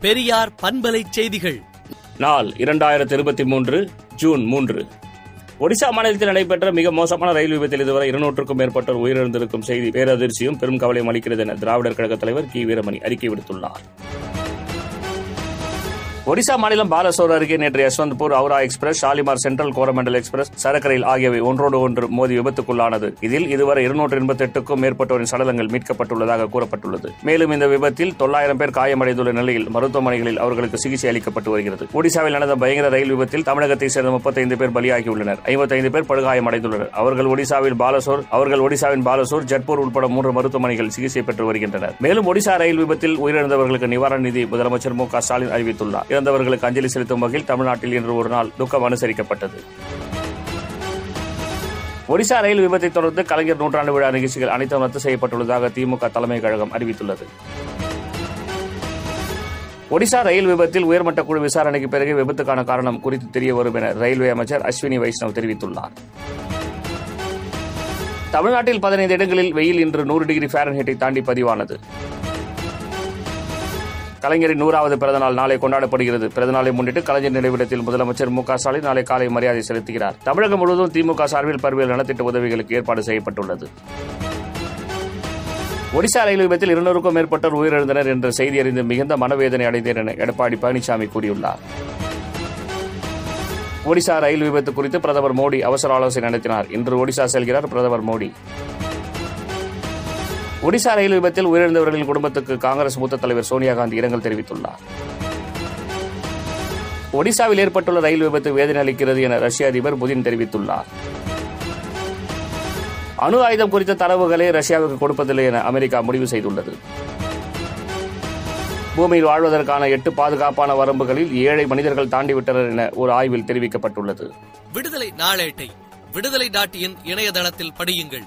பெரியார் பண்பலை செய்திகள். நாள் இரண்டாயிரத்தி இருபத்தி மூன்று ஜூன் மூன்று. ஒடிசா மாநிலத்தில் நடைபெற்ற மிக மோசமான ரயில் விபத்தில் இதுவரை இருநூற்றுக்கும் மேற்பட்டோர் உயிரிழந்திருக்கும் செய்தி பேரதிர்ச்சியும் பெரும் கவலையும் அளிக்கிறது என திராவிடர் கழக தலைவர் கி. வீரமணி அறிக்கை விடுத்துள்ளார். ஒடிசா மாநிலம் பாலசோர் அருகே நேற்று Yesvantpur Howrah express Shalimar central Coromandel express சரக்கு ரயில் ஆகியவை ஒன்றோடு ஒன்று மோதி விபத்துக்குள்ளானது. இதில் இதுவரை இருநூற்று எண்பத்தி எட்டுக்கும் மேற்பட்டோரின் சடலங்கள் மீட்கப்பட்டுள்ளதாக கூறப்பட்டுள்ளது. மேலும் இந்த விபத்தில் தொள்ளாயிரம் பேர் காயமடைந்துள்ள நிலையில் மருத்துவமனைகளில் அவர்களுக்கு சிகிச்சை அளிக்கப்பட்டு வருகிறது. ஒடிசாவில் நடந்த பயங்கர ரயில் விபத்தில் தமிழகத்தைச் சேர்ந்த முப்பத்தைந்து பேர் பலியாகியுள்ளனர். ஐம்பத்தைந்து பேர் படுகாயமடைந்துள்ளனர். அவர்கள் ஒடிசாவில் பாலசோர் அவர்கள் ஒடிசாவின் பாலசோர் ஜட்பூர் உட்பட மூன்று மருத்துவமனைகள் சிகிச்சை பெற்று வருகின்றனர். மேலும் ஒடிசா ரயில் விபத்தில் உயிரிழந்தவர்களுக்கு நிவாரண நிதி முதலமைச்சர் மு க ஸ்டாலின் அறிவித்துள்ளார். இறந்தவர்களுக்கு அஞ்சலி செலுத்தும் வகையில் தமிழ்நாட்டில் இன்று ஒரு நாள் துக்கம் அனுசரிக்கப்பட்டது. ஒடிசா ரயில் விபத்தை தொடர்ந்து கலைஞர் நூற்றாண்டு விழா நிகழ்ச்சிகள் அனைத்தும் ரத்து செய்யப்பட்டுள்ளதாக திமுக தலைமை கழகம் அறிவித்துள்ளது. ஒடிசா ரயில் விபத்தில் உயர்மட்ட குழு விசாரணைக்கு பிறகு விபத்துக்கான காரணம் குறித்து தெரிய வரும் என ரயில்வே அமைச்சர் அஸ்வினி வைஷ்ணவ் தெரிவித்துள்ளார். தமிழ்நாட்டில் பதினைந்து இடங்களில் வெயில் இன்று நூறு டிகிரி ஃபாரன்ஹீட்டை தாண்டி பதிவானது. கலைஞரின் நூறாவது பிறந்தநாள் நாளை கொண்டாடப்படுகிறது. பிறந்தநாளை முன்னிட்டு கலைஞர் நினைவிடத்தில் முதலமைச்சர் மு க ஸ்டாலின் நாளை காலை மரியாதை செலுத்துகிறார். தமிழகம் முழுவதும் திமுக சார்பில் பல்வேறு நலத்திட்ட உதவிகளுக்கு ஏற்பாடு செய்யப்பட்டுள்ளது. ஒடிசா ரயில் விபத்தில் இருநூறுக்கும் மேற்பட்டோர் உயிரிழந்தனர் என்ற செய்தி அறிந்து மிகுந்த மனவேதனை அடைந்தேன் என எடப்பாடி பழனிசாமி கூறியுள்ளார். ஒடிசா ரயில் விபத்து குறித்து பிரதமர் மோடி அவசர ஆலோசனை நடத்தினார். இன்று ஒடிசா செல்கிறார் பிரதமர் மோடி. ஒடிசா ரயில் விபத்தில் உயிரிழந்தவர்களின் குடும்பத்துக்கு காங்கிரஸ் மூத்த தலைவர் சோனியா காந்தி இரங்கல் தெரிவித்துள்ளார். ஒடிசாவில் ஏற்பட்டுள்ள ரயில் விபத்து வேதனை அளிக்கிறது என ரஷ்ய அதிபர் புதின் தெரிவித்துள்ளார். அணு ஆயுதம் குறித்த தரவுகளை ரஷ்யாவுக்கு கொடுப்பதில்லை என அமெரிக்கா முடிவு செய்துள்ளது. பூமியில் வாழ்வதற்கான எட்டு பாதுகாப்பான வரம்புகளில் ஏழை மனிதர்கள் தாண்டிவிட்டனர் என ஒரு ஆய்வில் தெரிவிக்கப்பட்டுள்ளது. விடுதலை நாளேட்டை விடுதலை டாட் இணையதளத்தில் படியுங்கள்.